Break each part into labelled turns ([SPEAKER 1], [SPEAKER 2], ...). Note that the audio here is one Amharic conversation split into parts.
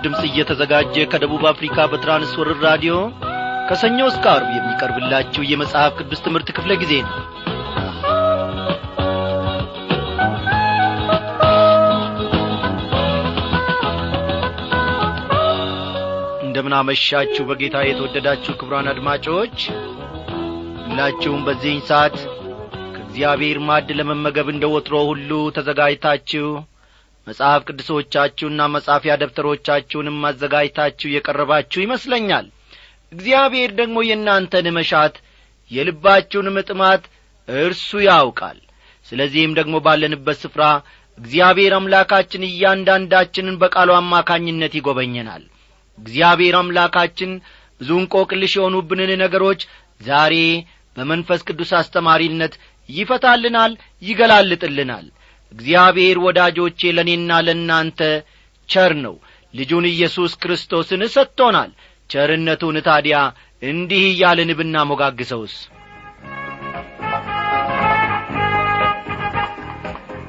[SPEAKER 1] ምስራች ድምፅ እየተዘጋጀ ከደቡብ አፍሪካ በትራንስወርር ራዲዮ ከሰኞ እስከ አርብ የሚቀርብላችሁ የመጽሐፍ ቅዱስ ትምህርት ክፍለ ጊዜ ነው። እንደምናመሻችሁ በጌታ የተወደዳችሁ ክብራን አድማጮች ሁላችሁም በዚህኝ ሰዓት ከእግዚአብሔር ማድ ለመመገብ እንደ ወትሮ ሁሉ ተዘጋጅታችሁ መጽሐፍ ቅዱሶቻችሁና መጻፊያ ደብተሮቻችሁንም አዘጋጅታችሁ የቀረባችሁ ይመስለኛል። እግዚአብሔር ደግሞ የእናንተን መሻት የልባችሁንም ጥማት እርሱ ያውቃል። ስለዚህም ደግሞ ባለንበት ስፍራ እግዚአብሔር አምላካችን እያንዳንዳችንን በቃሉ አማካኝነት ይጐበኘናል እግዚአብሔር አምላካችን ብዙ እንቆቅልሽ የሆኑብንን ነገሮች ዛሬ በመንፈስ ቅዱስ አስተማሪነት ይፈታልናል ይገላልጥልናል እግዚአብሔር ወዳጆቼ ለእኔና ለእናንተ ቸር ነው። ልጁን ኢየሱስ ክርስቶስን ሰጥቶናል። ቸርነቱን ታዲያ እንዲህ እያልን ብናሞጋግሰውስ?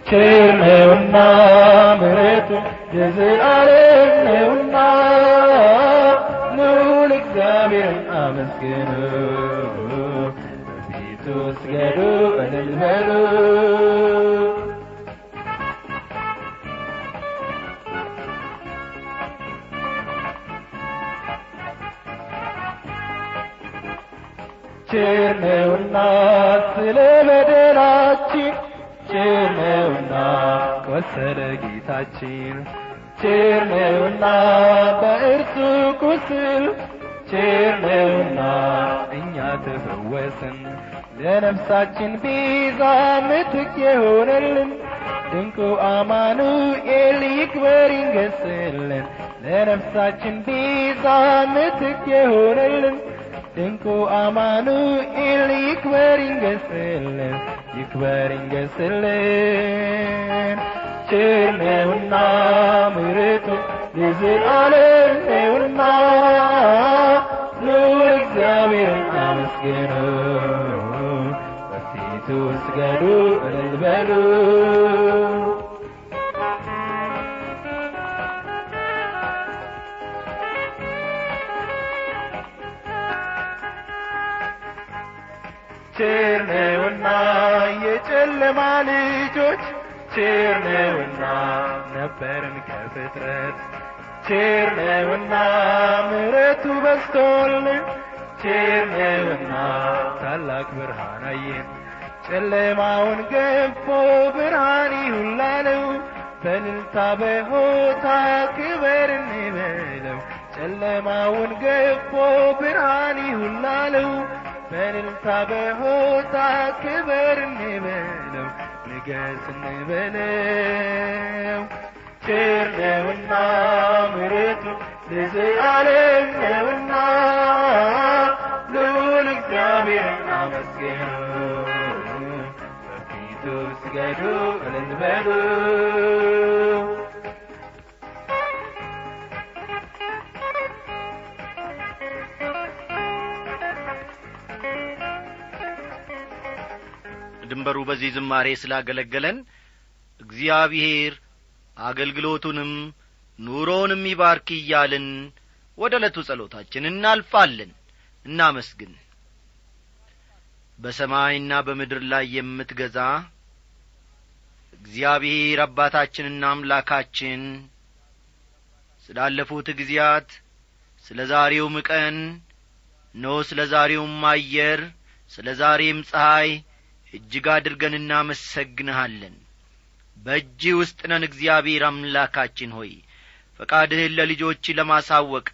[SPEAKER 2] ቸር ነውና የዘላለም ነውና ልዑል እግዚአብሔርን አመስግኑ። በፊቱ ስገዱ እልል ቸር ነውና ስለ በደላችን ቸር ነውና ቆሰለ ጌታችን። ቸር ነውና በእርሱ ቁስል ቸር ነውና እኛ ተፈወስን። ለነፍሳችን ቤዛ ምትክ የሆነልን ድንቁ አማኑኤል ይክበር ይንገስልን። ለነፍሳችን ቤዛ ምትክ የሆነልን ድንቁ አማኑኤል ይክበር ይንገስልን ይክበር ይንገስልን ቸር ነውና ምሕረቱ ለዘላለም ነውና ልዑል እግዚአብሔርን አመስግኑ በፊቱ ስገዱ እልል በሉ ቸር ነውና የጨለማ ልጆች ቸር ነውና ነበርን ከፍጥረት። ቸር ነውና ምሕረቱ በዝቶልን። ቸር ነውና ታላቅ ብርሃን አየን። ጨለማውን ገፎ ብርሃን ይሁን ላለው በልልታ በሆታ ክበር እንበለው። ጨለማውን ገፎ ብርሃን ይሁን ላለው በልልታ በሆታ ክበር እንበለው ንገስ እንበለው። ቸር ነውና ምሕረቱ ለዘላለም ነውና ልዑል እግዚአብሔርን አመስግኑ። በፊቱ ስገዱ እልል በሉ
[SPEAKER 1] ድንበሩ በዚህ ዝማሬ ስላገለገለን እግዚአብሔር አገልግሎቱንም ኑሮውንም ይባርክ እያልን ወደ ዕለቱ ጸሎታችን እናልፋለን። እናመስግን። በሰማይና በምድር ላይ የምትገዛ እግዚአብሔር አባታችንና አምላካችን ስላለፉት ጊዜያት ስለ ዛሬውም ቀን ኖ ስለ ዛሬውም አየር ስለ ዛሬም ፀሐይ እጅግ አድርገን እናመሰግንሃለን። በእጅህ ውስጥ ነን እግዚአብሔር አምላካችን ሆይ። ፈቃድህን ለልጆች ለማሳወቅ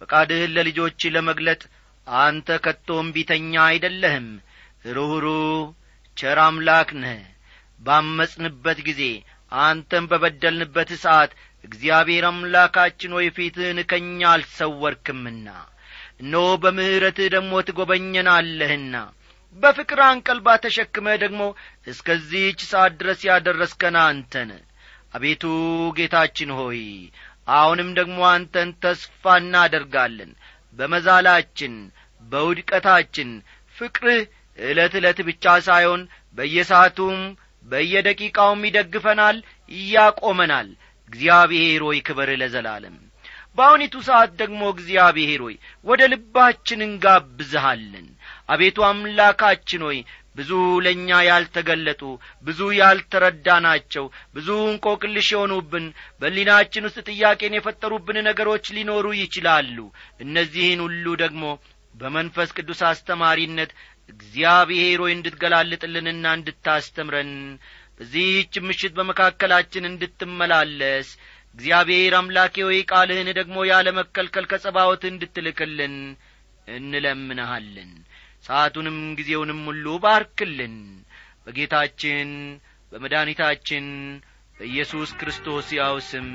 [SPEAKER 1] ፈቃድህን ለልጆች ለመግለጥ አንተ ከቶም ቂመኛ አይደለህም። ሩኅሩኅ ቸር አምላክ ነህ። ባመፅንበት ጊዜ አንተም በበደልንበት ሰዓት እግዚአብሔር አምላካችን ሆይ ፊትህን ከእኛ አልሰወርክምና። እነሆ በምሕረትህ ደግሞ ትጐበኘናለህና በፍቅር አንቀልባ ተሸክመህ ደግሞ እስከዚህች ሰዓት ድረስ ያደረስከን አንተን። አቤቱ ጌታችን ሆይ አሁንም ደግሞ አንተን ተስፋ እናደርጋለን። በመዛላችን በውድቀታችን ፍቅርህ ዕለት ዕለት ብቻ ሳይሆን በየሰዓቱም በየደቂቃውም ይደግፈናል ያቆመናል። እግዚአብሔር ሆይ ክበር ለዘላለም። በአሁኒቱ ሰዓት ደግሞ እግዚአብሔር ሆይ ወደ ልባችን እንጋብዝሃለን አቤቱ አምላካችን ሆይ ብዙ ለእኛ ያልተገለጡ ብዙ ያልተረዳናቸው ብዙ እንቆቅልሽ የሆኑብን በሊናችን ውስጥ ጥያቄን የፈጠሩብን ነገሮች ሊኖሩ ይችላሉ። እነዚህን ሁሉ ደግሞ በመንፈስ ቅዱስ አስተማሪነት እግዚአብሔር ሆይ እንድትገላልጥልንና እንድታስተምረን በዚህች ምሽት በመካከላችን እንድትመላለስ እግዚአብሔር አምላኬ ሆይ ቃልህን ደግሞ ያለ መከልከል ከጸባወት እንድትልክልን እንለምንሃለን ሰዓቱንም ጊዜውንም ሁሉ ባርክልን። በጌታችን በመድኃኒታችን በኢየሱስ ክርስቶስ ያው ስም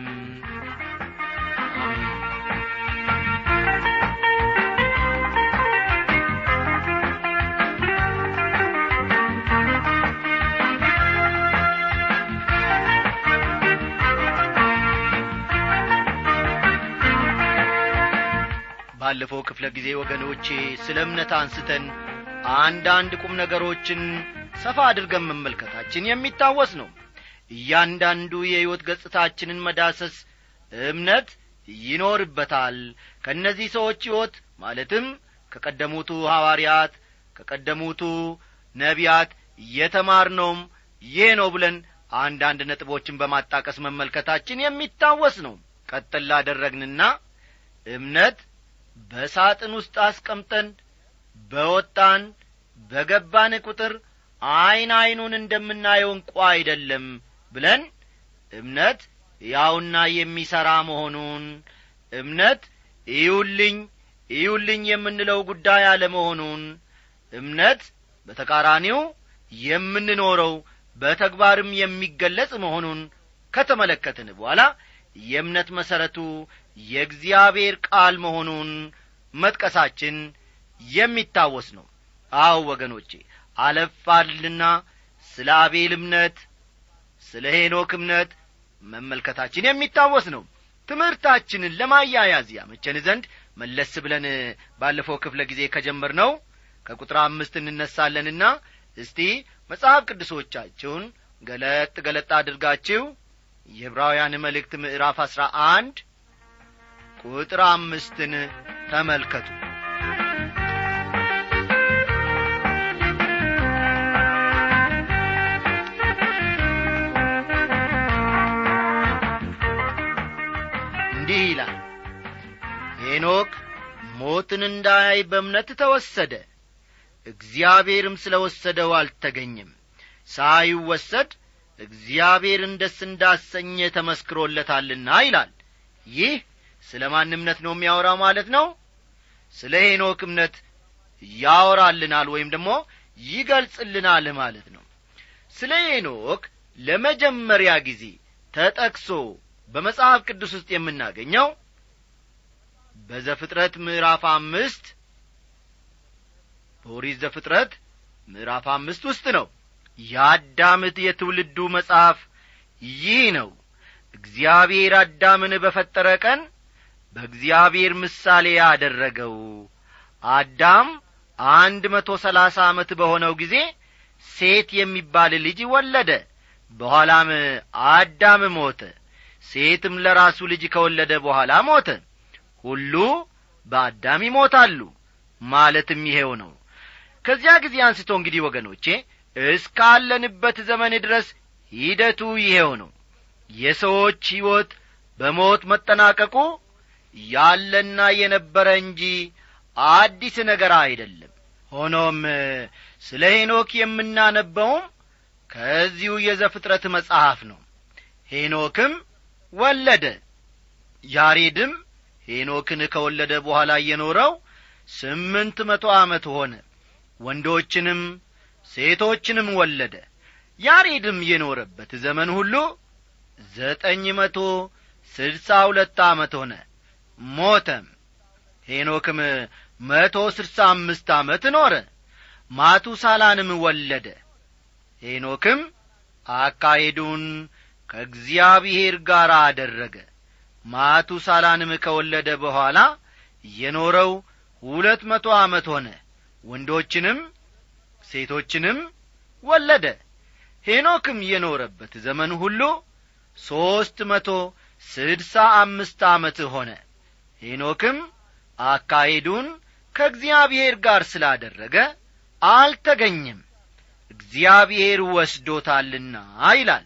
[SPEAKER 1] ባለፈው ክፍለ ጊዜ ወገኖቼ ስለ እምነት አንስተን አንዳንድ ቁም ነገሮችን ሰፋ አድርገን መመልከታችን የሚታወስ ነው። እያንዳንዱ የሕይወት ገጽታችንን መዳሰስ እምነት ይኖርበታል። ከእነዚህ ሰዎች ሕይወት ማለትም ከቀደሙቱ ሐዋርያት ከቀደሙቱ ነቢያት የተማርነውም ይህ ነው ብለን አንዳንድ ነጥቦችን በማጣቀስ መመልከታችን የሚታወስ ነው። ቀጥል ላደረግንና እምነት በሳጥን ውስጥ አስቀምጠን በወጣን በገባን ቁጥር ዐይን ዐይኑን እንደምናየው እንቋ አይደለም ብለን እምነት ያውና የሚሠራ መሆኑን እምነት እዩልኝ እዩልኝ የምንለው ጉዳይ አለመሆኑን እምነት በተቃራኒው የምንኖረው በተግባርም የሚገለጽ መሆኑን ከተመለከትን በኋላ የእምነት መሠረቱ የእግዚአብሔር ቃል መሆኑን መጥቀሳችን የሚታወስ ነው። አው ወገኖቼ አለፋልና ስለ አቤል እምነት ስለ ሄኖክ እምነት መመልከታችን የሚታወስ ነው። ትምህርታችንን ለማያያዝ ያመቸን ዘንድ መለስ ብለን ባለፈው ክፍለ ጊዜ ከጀመር ነው ከቁጥር አምስት እንነሳለንና እስቲ መጽሐፍ ቅዱሶቻችሁን ገለጥ ገለጥ አድርጋችሁ የዕብራውያን መልእክት ምዕራፍ አሥራ አንድ ቁጥር አምስትን ተመልከቱ። እንዲህ ይላል ሄኖክ ሞትን እንዳያይ በእምነት ተወሰደ እግዚአብሔርም ስለ ወሰደው አልተገኘም። ሳይወሰድ እግዚአብሔርን ደስ እንዳሰኘ ተመስክሮለታልና ይላል። ይህ ስለ ማን እምነት ነው የሚያወራው ማለት ነው? ስለ ሄኖክ እምነት ያወራልናል ወይም ደግሞ ይገልጽልናል ማለት ነው። ስለ ሄኖክ ለመጀመሪያ ጊዜ ተጠቅሶ በመጽሐፍ ቅዱስ ውስጥ የምናገኘው በዘፍጥረት ምዕራፍ አምስት በኦሪት ዘፍጥረት ምዕራፍ አምስት ውስጥ ነው የአዳምት የትውልዱ መጽሐፍ ይህ ነው። እግዚአብሔር አዳምን በፈጠረ ቀን በእግዚአብሔር ምሳሌ ያደረገው አዳም አንድ መቶ ሰላሳ ዓመት በሆነው ጊዜ ሴት የሚባል ልጅ ወለደ። በኋላም አዳም ሞተ። ሴትም ለራሱ ልጅ ከወለደ በኋላ ሞተ። ሁሉ በአዳም ይሞታሉ። ማለትም ይሄው ነው። ከዚያ ጊዜ አንስቶ እንግዲህ ወገኖቼ እስካለንበት ዘመን ድረስ ሂደቱ ይሄው ነው። የሰዎች ሕይወት በሞት መጠናቀቁ ያለና የነበረ እንጂ አዲስ ነገር አይደለም። ሆኖም ስለ ሄኖክ የምናነበውም ከዚሁ የዘፍጥረት መጽሐፍ ነው። ሄኖክም ወለደ። ያሬድም ሄኖክን ከወለደ በኋላ የኖረው ስምንት መቶ ዓመት ሆነ። ወንዶችንም ሴቶችንም ወለደ። ያሬድም የኖረበት ዘመን ሁሉ ዘጠኝ መቶ ስድሳ ሁለት ዓመት ሆነ። ሞተም። ሄኖክም መቶ ስድሳ አምስት ዓመት ኖረ። ማቱሳላንም ወለደ። ሄኖክም አካሄዱን ከእግዚአብሔር ጋር አደረገ። ማቱሳላንም ከወለደ በኋላ የኖረው ሁለት መቶ ዓመት ሆነ። ወንዶችንም ሴቶችንም ወለደ። ሄኖክም የኖረበት ዘመን ሁሉ ሦስት መቶ ስድሳ አምስት ዓመት ሆነ። ሄኖክም አካሄዱን ከእግዚአብሔር ጋር ስላደረገ አልተገኘም። እግዚአብሔር ወስዶታልና ይላል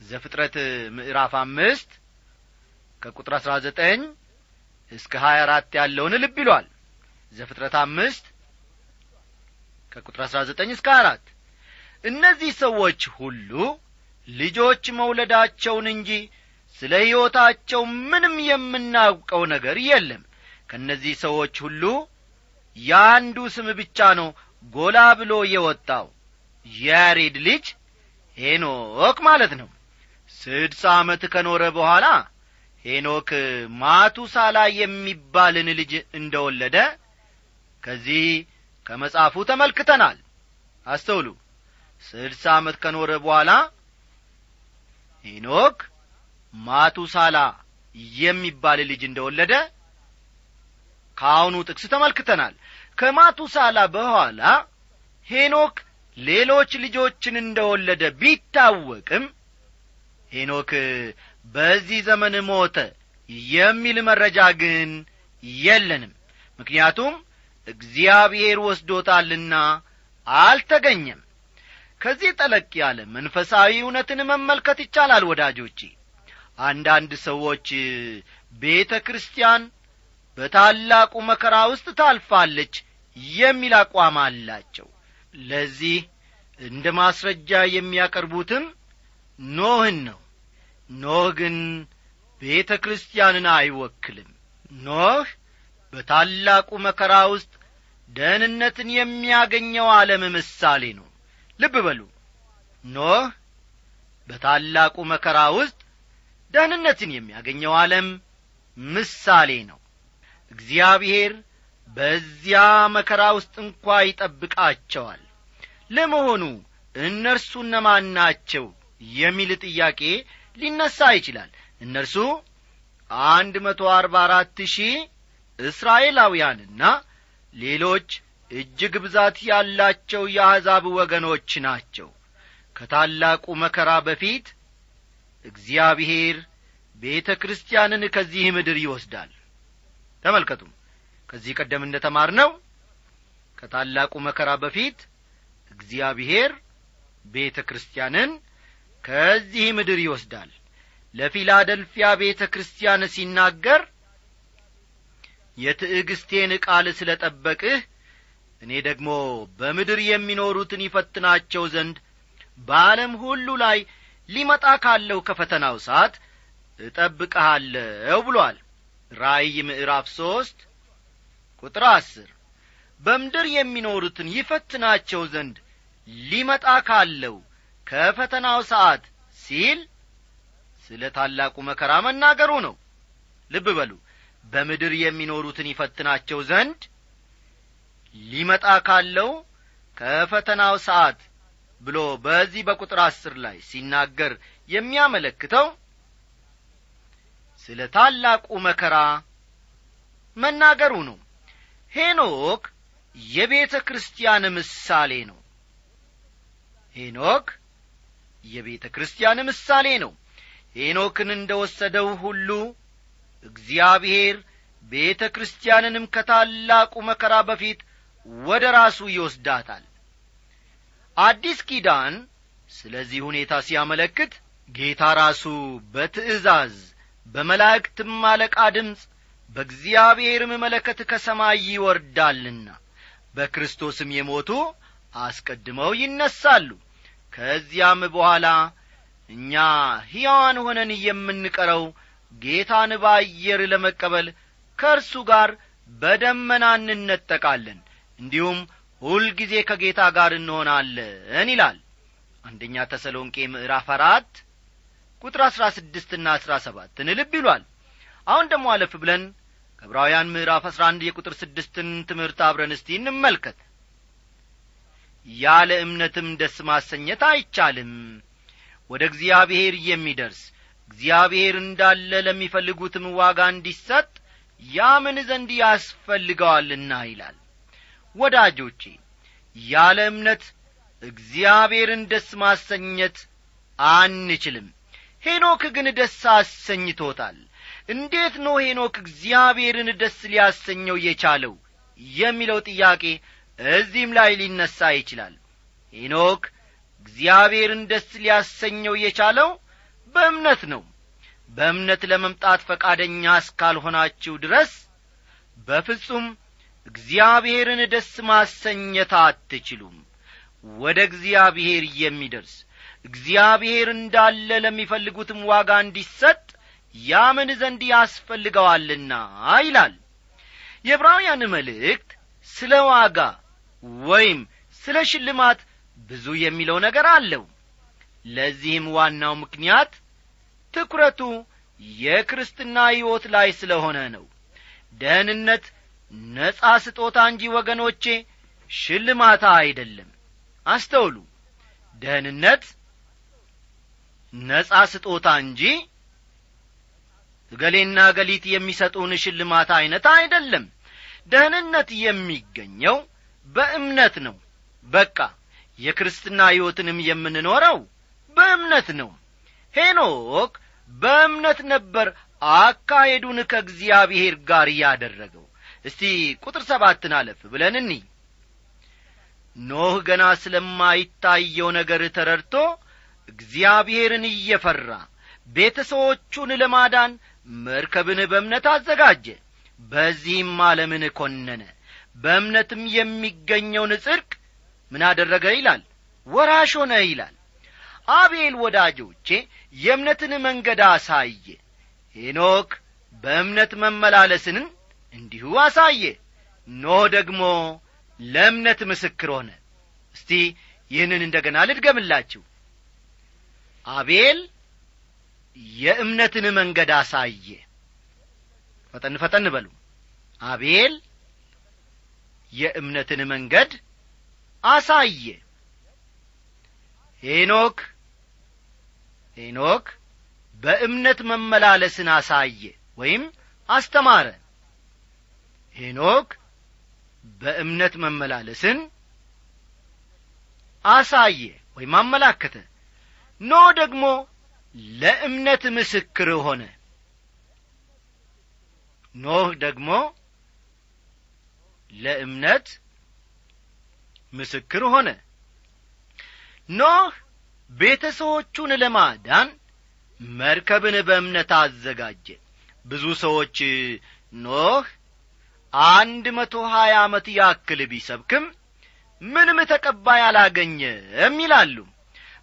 [SPEAKER 1] ዘፍጥረት ምዕራፍ አምስት ከቁጥር አሥራ ዘጠኝ እስከ ሀያ አራት ያለውን ልብ ይሏል። ዘፍጥረት አምስት ከቁጥር አሥራ ዘጠኝ እስከ አራት። እነዚህ ሰዎች ሁሉ ልጆች መውለዳቸውን እንጂ ስለ ሕይወታቸው ምንም የምናውቀው ነገር የለም። ከእነዚህ ሰዎች ሁሉ የአንዱ ስም ብቻ ነው ጎላ ብሎ የወጣው የያሬድ ልጅ ሄኖክ ማለት ነው። ስድሳ ዓመት ከኖረ በኋላ ሄኖክ ማቱሳላ የሚባልን ልጅ እንደወለደ ከዚህ ከመጽሐፉ ተመልክተናል። አስተውሉ። ስድሳ ዓመት ከኖረ በኋላ ሄኖክ ማቱሳላ የሚባል ልጅ እንደወለደ ከአሁኑ ጥቅስ ተመልክተናል። ከማቱሳላ በኋላ ሄኖክ ሌሎች ልጆችን እንደወለደ ቢታወቅም ሄኖክ በዚህ ዘመን ሞተ የሚል መረጃ ግን የለንም። ምክንያቱም እግዚአብሔር ወስዶታልና አልተገኘም። ከዚህ ጠለቅ ያለ መንፈሳዊ እውነትን መመልከት ይቻላል ወዳጆቼ። አንዳንድ ሰዎች ቤተ ክርስቲያን በታላቁ መከራ ውስጥ ታልፋለች የሚል አቋም አላቸው። ለዚህ እንደ ማስረጃ የሚያቀርቡትም ኖህን ነው። ኖህ ግን ቤተ ክርስቲያንን አይወክልም። ኖህ በታላቁ መከራ ውስጥ ደህንነትን የሚያገኘው ዓለም ምሳሌ ነው። ልብ በሉ። ኖህ በታላቁ መከራ ውስጥ ደህንነትን የሚያገኘው ዓለም ምሳሌ ነው። እግዚአብሔር በዚያ መከራ ውስጥ እንኳ ይጠብቃቸዋል። ለመሆኑ እነርሱ እነማን ናቸው የሚል ጥያቄ ሊነሣ ይችላል። እነርሱ አንድ መቶ አርባ አራት ሺህ እስራኤላውያንና ሌሎች እጅግ ብዛት ያላቸው የአሕዛብ ወገኖች ናቸው። ከታላቁ መከራ በፊት እግዚአብሔር ቤተ ክርስቲያንን ከዚህ ምድር ይወስዳል። ተመልከቱ ከዚህ ቀደም እንደ ተማር ነው ከታላቁ መከራ በፊት እግዚአብሔር ቤተ ክርስቲያንን ከዚህ ምድር ይወስዳል። ለፊላደልፊያ ቤተ ክርስቲያን ሲናገር የትዕግስቴን ቃል ስለ ጠበቅህ እኔ ደግሞ በምድር የሚኖሩትን ይፈትናቸው ዘንድ በዓለም ሁሉ ላይ ሊመጣ ካለው ከፈተናው ሰዓት እጠብቀሃለሁ ብሏል። ራእይ ምዕራፍ ሦስት ቁጥር አስር በምድር የሚኖሩትን ይፈትናቸው ዘንድ ሊመጣ ካለው ከፈተናው ሰዓት ሲል ስለ ታላቁ መከራ መናገሩ ነው። ልብ በሉ በምድር የሚኖሩትን ይፈትናቸው ዘንድ ሊመጣ ካለው ከፈተናው ሰዓት ብሎ በዚህ በቁጥር አስር ላይ ሲናገር የሚያመለክተው ስለ ታላቁ መከራ መናገሩ ነው። ሄኖክ የቤተ ክርስቲያን ምሳሌ ነው። ሄኖክ የቤተ ክርስቲያን ምሳሌ ነው። ሄኖክን እንደ ወሰደው ሁሉ እግዚአብሔር ቤተ ክርስቲያንንም ከታላቁ መከራ በፊት ወደ ራሱ ይወስዳታል። አዲስ ኪዳን ስለዚህ ሁኔታ ሲያመለክት ጌታ ራሱ በትእዛዝ በመላእክትም አለቃ ድምፅ በእግዚአብሔርም መለከት ከሰማይ ይወርዳልና በክርስቶስም የሞቱ አስቀድመው ይነሳሉ። ከዚያም በኋላ እኛ ሕያዋን ሆነን የምንቀረው ጌታን በአየር ለመቀበል ከእርሱ ጋር በደመና እንነጠቃለን። እንዲሁም ሁልጊዜ ከጌታ ጋር እንሆናለን ይላል። አንደኛ ተሰሎንቄ ምዕራፍ አራት ቁጥር አሥራ ስድስትና አሥራ ሰባትን ልብ ይሏል። አሁን ደግሞ አለፍ ብለን ከዕብራውያን ምዕራፍ አሥራ አንድ የቁጥር ስድስትን ትምህርት አብረን እስቲ እንመልከት። ያለ እምነትም ደስ ማሰኘት አይቻልም። ወደ እግዚአብሔር የሚደርስ እግዚአብሔር እንዳለ ለሚፈልጉትም ዋጋ እንዲሰጥ ያምን ዘንድ ያስፈልገዋልና ይላል። ወዳጆቼ ያለ እምነት እግዚአብሔርን ደስ ማሰኘት አንችልም። ሄኖክ ግን ደስ አሰኝቶታል። እንዴት ነው ሄኖክ እግዚአብሔርን ደስ ሊያሰኘው የቻለው የሚለው ጥያቄ እዚህም ላይ ሊነሣ ይችላል። ሄኖክ እግዚአብሔርን ደስ ሊያሰኘው የቻለው በእምነት ነው። በእምነት ለመምጣት ፈቃደኛ እስካልሆናችሁ ድረስ በፍጹም እግዚአብሔርን ደስ ማሰኘት አትችሉም። ወደ እግዚአብሔር የሚደርስ እግዚአብሔር እንዳለ ለሚፈልጉትም ዋጋ እንዲሰጥ ያምን ዘንድ ያስፈልገዋልና ይላል። የዕብራውያን መልእክት ስለ ዋጋ ወይም ስለ ሽልማት ብዙ የሚለው ነገር አለው ለዚህም ዋናው ምክንያት ትኩረቱ የክርስትና ሕይወት ላይ ስለሆነ ነው። ደህንነት ነጻ ስጦታ እንጂ ወገኖቼ ሽልማታ አይደለም። አስተውሉ። ደህንነት ነጻ ስጦታ እንጂ እገሌና እገሊት የሚሰጡን ሽልማት ዐይነት አይደለም። ደህንነት የሚገኘው በእምነት ነው። በቃ የክርስትና ሕይወትንም የምንኖረው በእምነት ነው። ሄኖክ በእምነት ነበር አካሄዱን ከእግዚአብሔር ጋር ያደረገው። እስቲ ቁጥር ሰባትን አለፍ ብለን ኖህ ገና ስለማይታየው ነገር ተረድቶ እግዚአብሔርን እየፈራ ቤተሰዎቹን ለማዳን መርከብን በእምነት አዘጋጀ። በዚህም ዓለምን ኰነነ በእምነትም የሚገኘውን ጽድቅ ምን አደረገ ይላል? ወራሽ ሆነ ይላል አቤል ወዳጆቼ የእምነትን መንገድ አሳየ። ሄኖክ በእምነት መመላለስን እንዲሁ አሳየ። ኖህ ደግሞ ለእምነት ምስክር ሆነ። እስቲ ይህንን እንደ ገና ልድገምላችሁ። አቤል የእምነትን መንገድ አሳየ። ፈጠን ፈጠን በሉ። አቤል የእምነትን መንገድ አሳየ ሄኖክ ሄኖክ በእምነት መመላለስን አሳየ ወይም አስተማረ። ሄኖክ በእምነት መመላለስን አሳየ ወይም አመላከተ። ኖ ደግሞ ለእምነት ምስክር ሆነ። ኖህ ደግሞ ለእምነት ምስክር ሆነ ኖህ ቤተሰዎቹን ለማዳን መርከብን በእምነት አዘጋጀ። ብዙ ሰዎች ኖህ አንድ መቶ ሀያ ዓመት ያክል ቢሰብክም ምንም ተቀባይ አላገኘም ይላሉ።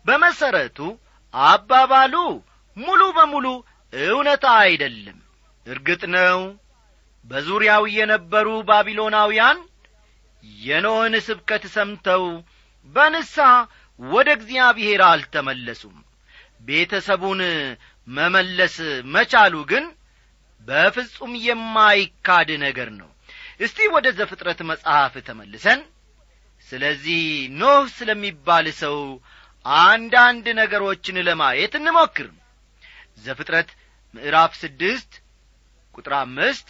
[SPEAKER 1] በመሠረቱ አባባሉ ሙሉ በሙሉ እውነታ አይደለም። እርግጥ ነው በዙሪያው የነበሩ ባቢሎናውያን የኖህን ስብከት ሰምተው በንስሐ ወደ እግዚአብሔር አልተመለሱም። ቤተሰቡን መመለስ መቻሉ ግን በፍጹም የማይካድ ነገር ነው። እስቲ ወደ ዘፍጥረት መጽሐፍ ተመልሰን ስለዚህ ኖህ ስለሚባል ሰው አንዳንድ ነገሮችን ለማየት እንሞክር። ዘፍጥረት ምዕራፍ ስድስት ቁጥር አምስት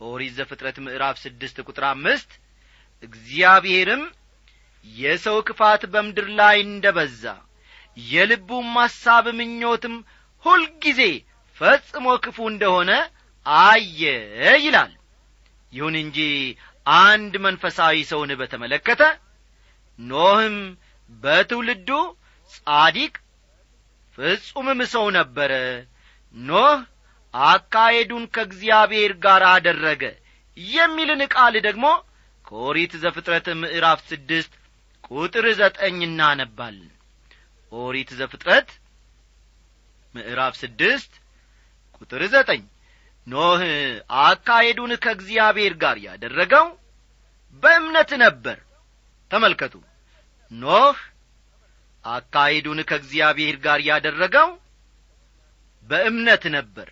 [SPEAKER 1] ኦሪት ዘፍጥረት ምዕራፍ ስድስት ቁጥር አምስት እግዚአብሔርም የሰው ክፋት በምድር ላይ እንደ በዛ የልቡም ሐሳብ ምኞትም ሁልጊዜ ፈጽሞ ክፉ እንደሆነ አየ ይላል። ይሁን እንጂ አንድ መንፈሳዊ ሰውን በተመለከተ ኖህም በትውልዱ ጻዲቅ ፍጹምም ሰው ነበረ። ኖህ አካሄዱን ከእግዚአብሔር ጋር አደረገ የሚልን ቃል ደግሞ ከኦሪት ዘፍጥረት ምዕራፍ ስድስት ቁጥር ዘጠኝ እናነባለን። ኦሪት ዘፍጥረት ምዕራፍ ስድስት ቁጥር ዘጠኝ ኖህ አካሄዱን ከእግዚአብሔር ጋር ያደረገው በእምነት ነበር። ተመልከቱ። ኖህ አካሄዱን ከእግዚአብሔር ጋር ያደረገው በእምነት ነበር።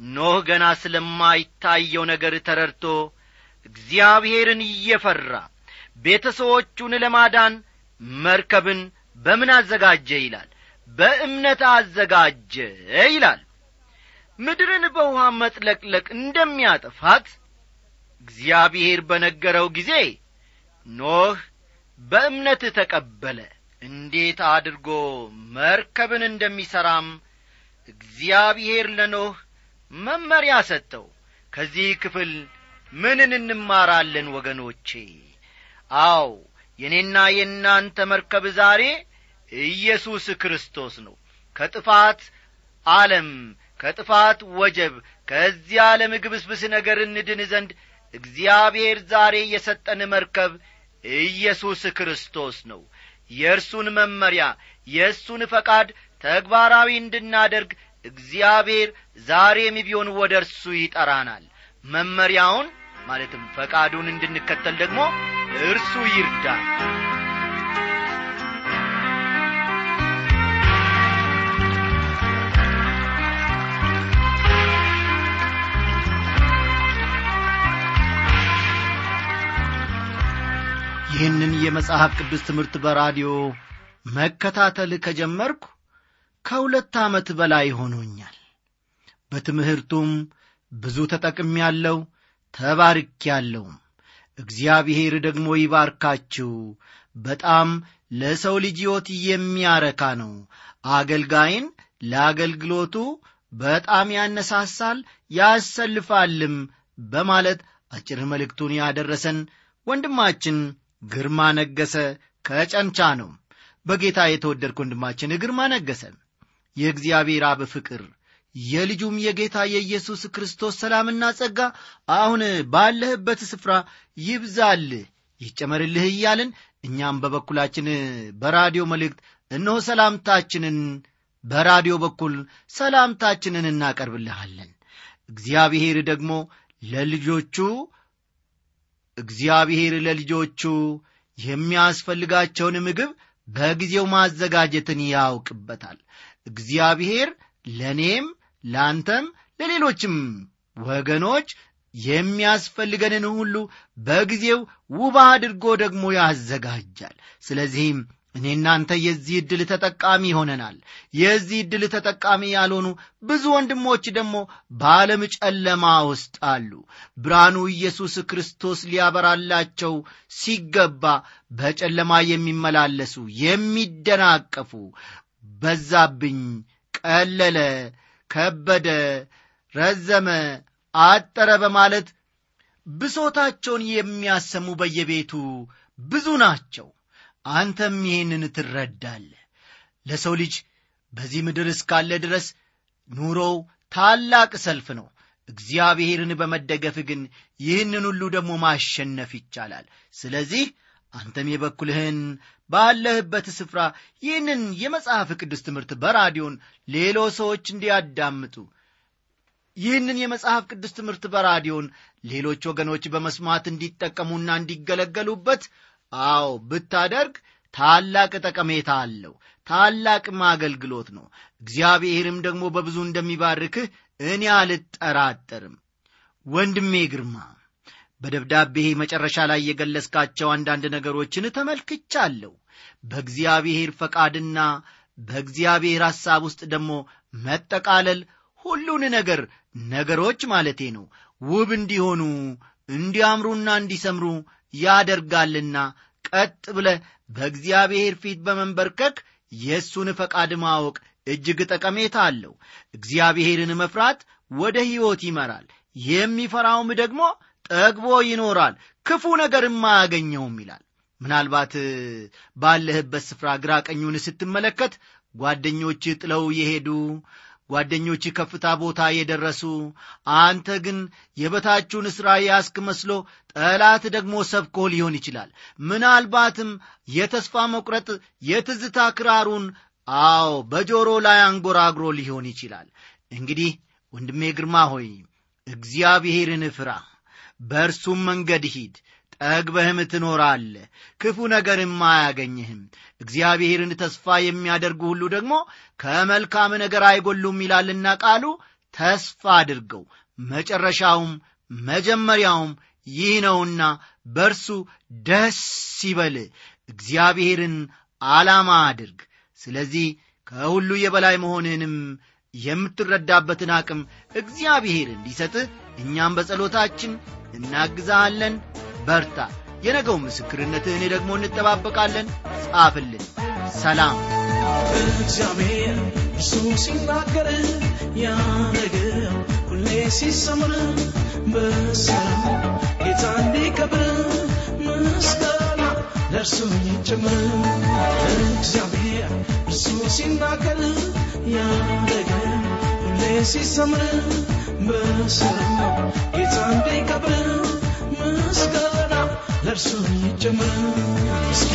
[SPEAKER 1] ኖህ ገና ስለማይታየው ነገር ተረድቶ እግዚአብሔርን እየፈራ ቤተሰዎቹን ለማዳን መርከብን በምን አዘጋጀ ይላል? በእምነት አዘጋጀ ይላል። ምድርን በውሃ መጥለቅለቅ እንደሚያጠፋት እግዚአብሔር በነገረው ጊዜ ኖህ በእምነት ተቀበለ። እንዴት አድርጎ መርከብን እንደሚሠራም እግዚአብሔር ለኖህ መመሪያ ሰጠው። ከዚህ ክፍል ምንን እንማራለን ወገኖቼ አው የእኔና የእናንተ መርከብ ዛሬ ኢየሱስ ክርስቶስ ነው። ከጥፋት ዓለም ከጥፋት ወጀብ ከዚህ ዓለም ግብስብስ ነገር እንድን ዘንድ እግዚአብሔር ዛሬ የሰጠን መርከብ ኢየሱስ ክርስቶስ ነው። የእርሱን መመሪያ የእሱን ፈቃድ ተግባራዊ እንድናደርግ እግዚአብሔር ዛሬም ቢሆን ወደ እርሱ ይጠራናል። መመሪያውን ማለትም ፈቃዱን እንድንከተል ደግሞ እርሱ ይርዳል ይህንን የመጽሐፍ ቅዱስ ትምህርት በራዲዮ መከታተል ከጀመርኩ ከሁለት ዓመት በላይ ሆኖኛል። በትምህርቱም ብዙ ተጠቅም ያለው ተባርክ ያለውም እግዚአብሔር ደግሞ ይባርካችሁ። በጣም ለሰው ልጅ ሕይወት የሚያረካ ነው። አገልጋይን ለአገልግሎቱ በጣም ያነሳሳል ያሰልፋልም በማለት አጭር መልእክቱን ያደረሰን ወንድማችን ግርማ ነገሰ ከጨንቻ ነው። በጌታ የተወደድክ ወንድማችን ግርማ ነገሰ የእግዚአብሔር አብ ፍቅር የልጁም የጌታ የኢየሱስ ክርስቶስ ሰላምና ጸጋ አሁን ባለህበት ስፍራ ይብዛልህ ይጨመርልህ እያልን እኛም በበኩላችን በራዲዮ መልእክት እነሆ ሰላምታችንን በራዲዮ በኩል ሰላምታችንን እናቀርብልሃለን። እግዚአብሔር ደግሞ ለልጆቹ እግዚአብሔር ለልጆቹ የሚያስፈልጋቸውን ምግብ በጊዜው ማዘጋጀትን ያውቅበታል። እግዚአብሔር ለእኔም ለአንተም ለሌሎችም ወገኖች የሚያስፈልገንን ሁሉ በጊዜው ውብ አድርጎ ደግሞ ያዘጋጃል። ስለዚህም እኔ እናንተ የዚህ ዕድል ተጠቃሚ ሆነናል። የዚህ ዕድል ተጠቃሚ ያልሆኑ ብዙ ወንድሞች ደግሞ በዓለም ጨለማ ውስጥ አሉ። ብርሃኑ ኢየሱስ ክርስቶስ ሊያበራላቸው ሲገባ በጨለማ የሚመላለሱ የሚደናቀፉ በዛብኝ ቀለለ ከበደ ረዘመ አጠረ በማለት ብሶታቸውን የሚያሰሙ በየቤቱ ብዙ ናቸው። አንተም ይህንን ትረዳለ ለሰው ልጅ በዚህ ምድር እስካለ ድረስ ኑሮው ታላቅ ሰልፍ ነው። እግዚአብሔርን በመደገፍ ግን ይህንን ሁሉ ደግሞ ማሸነፍ ይቻላል። ስለዚህ አንተም የበኩልህን ባለህበት ስፍራ ይህንን የመጽሐፍ ቅዱስ ትምህርት በራዲዮን ሌሎ ሰዎች እንዲያዳምጡ ይህንን የመጽሐፍ ቅዱስ ትምህርት በራዲዮን ሌሎች ወገኖች በመስማት እንዲጠቀሙና እንዲገለገሉበት አዎ ብታደርግ ታላቅ ጠቀሜታ አለው ታላቅም አገልግሎት ነው። እግዚአብሔርም ደግሞ በብዙ እንደሚባርክህ እኔ አልጠራጠርም። ወንድሜ ግርማ በደብዳቤ መጨረሻ ላይ የገለጽካቸው አንዳንድ ነገሮችን ተመልክቻለሁ። በእግዚአብሔር ፈቃድና በእግዚአብሔር ሐሳብ ውስጥ ደግሞ መጠቃለል ሁሉን ነገር ነገሮች ማለቴ ነው። ውብ እንዲሆኑ እንዲያምሩና እንዲሰምሩ ያደርጋልና ቀጥ ብለ በእግዚአብሔር ፊት በመንበርከክ የእሱን ፈቃድ ማወቅ እጅግ ጠቀሜታ አለው። እግዚአብሔርን መፍራት ወደ ሕይወት ይመራል። የሚፈራውም ደግሞ ጠግቦ ይኖራል ክፉ ነገርም አያገኘውም ይላል። ምናልባት ባለህበት ስፍራ ግራ ቀኙን ስትመለከት ጓደኞች ጥለው የሄዱ ጓደኞች ከፍታ ቦታ የደረሱ አንተ ግን የበታችሁን ሥራ ያስክ መስሎ ጠላት ደግሞ ሰብኮ ሊሆን ይችላል። ምናልባትም የተስፋ መቁረጥ የትዝታ ክራሩን አዎ በጆሮ ላይ አንጎራግሮ ሊሆን ይችላል። እንግዲህ ወንድሜ ግርማ ሆይ እግዚአብሔርን ፍራ በእርሱም መንገድ ሂድ ጠግበህም ትኖራለ ክፉ ነገርም አያገኝህም። እግዚአብሔርን ተስፋ የሚያደርጉ ሁሉ ደግሞ ከመልካም ነገር አይጎሉም ይላልና ቃሉ ተስፋ አድርገው። መጨረሻውም መጀመሪያውም ይህ ነውና በእርሱ ደስ ይበል። እግዚአብሔርን ዓላማ አድርግ። ስለዚህ ከሁሉ የበላይ መሆንህንም የምትረዳበትን አቅም እግዚአብሔር እንዲሰጥህ እኛም በጸሎታችን እናግዛሃለን። በርታ። የነገው ምስክርነትህን ደግሞ እንጠባበቃለን። ጻፍልን። ሰላም።
[SPEAKER 3] እግዚአብሔር እርሱ ሲናገር ያነገር ሁሌ ሲሰምር በስራው ጌታ እንዲከብር ምስጋና ለእርሱ ይጨምር። እግዚአብሔር እርሱ ሲናገር ያነገር ሁሌ ሲሰምር በስራው ጌታ እንዲከብር ምስጋና ለእርሱ ይጨምር እስኪ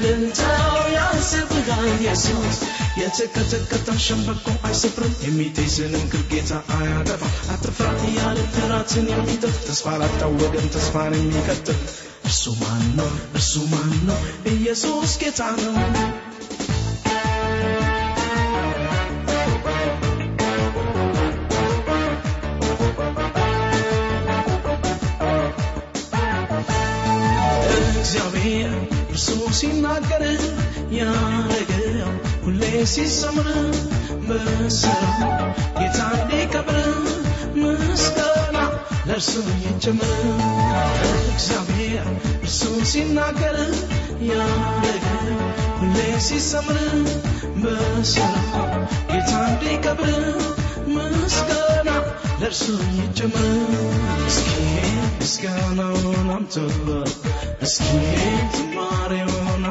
[SPEAKER 3] ዝማሬ ያንስብሃል ኢየሱስ የተቀጠቀጠን ሸንበቆ አይሰፍርም የሚጤስንም ግብ ጌታ አያጠፋም አትፍራ እያለ ፍርሃትን የሚጥል ተስፋ ላጣው ተስፋን የሚቀጥል እርሱ ማን ነው እርሱ ኢየሱስ ጌታ ነው ሲናገር ያነገው ሁሌ ሲሰምር በስራው ጌታ እንዲከብር ምስጋና ለእርሱ ይጨምር እግዚአብሔር እርሱ ሲናገር ያነገው ሁሌ ሲሰምር በስራው ጌታ እንዲከብር ምስጋና ለእርሱ ይጨምር እስኪ ምስጋናውን አምጡ እስኪ ዝማሬውን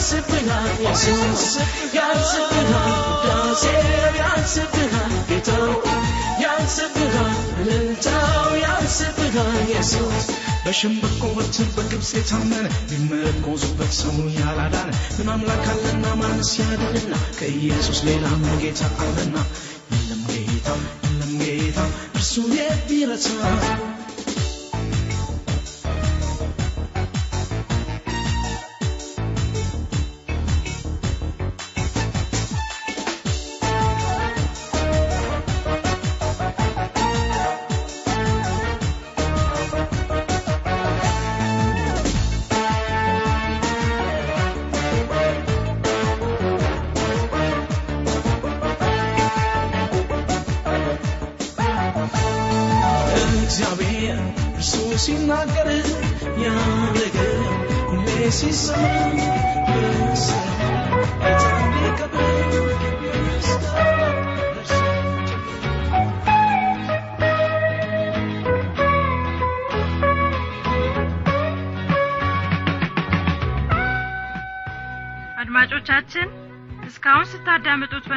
[SPEAKER 3] ያንስብሃል ኢየሱስ ያንስብሃል ውዳሴ ያንስብሃል ጌታው ያንስብሃል እልልታው የታመነ ቢመረኮዙበት ሰው ያላዳነ ምን አምላክ አለና ማንስ ያድንና ከኢየሱስ ሌላ ምን ጌታ አለና? የለም ጌታ የለም ጌታ እርሱ እግዚአብሔር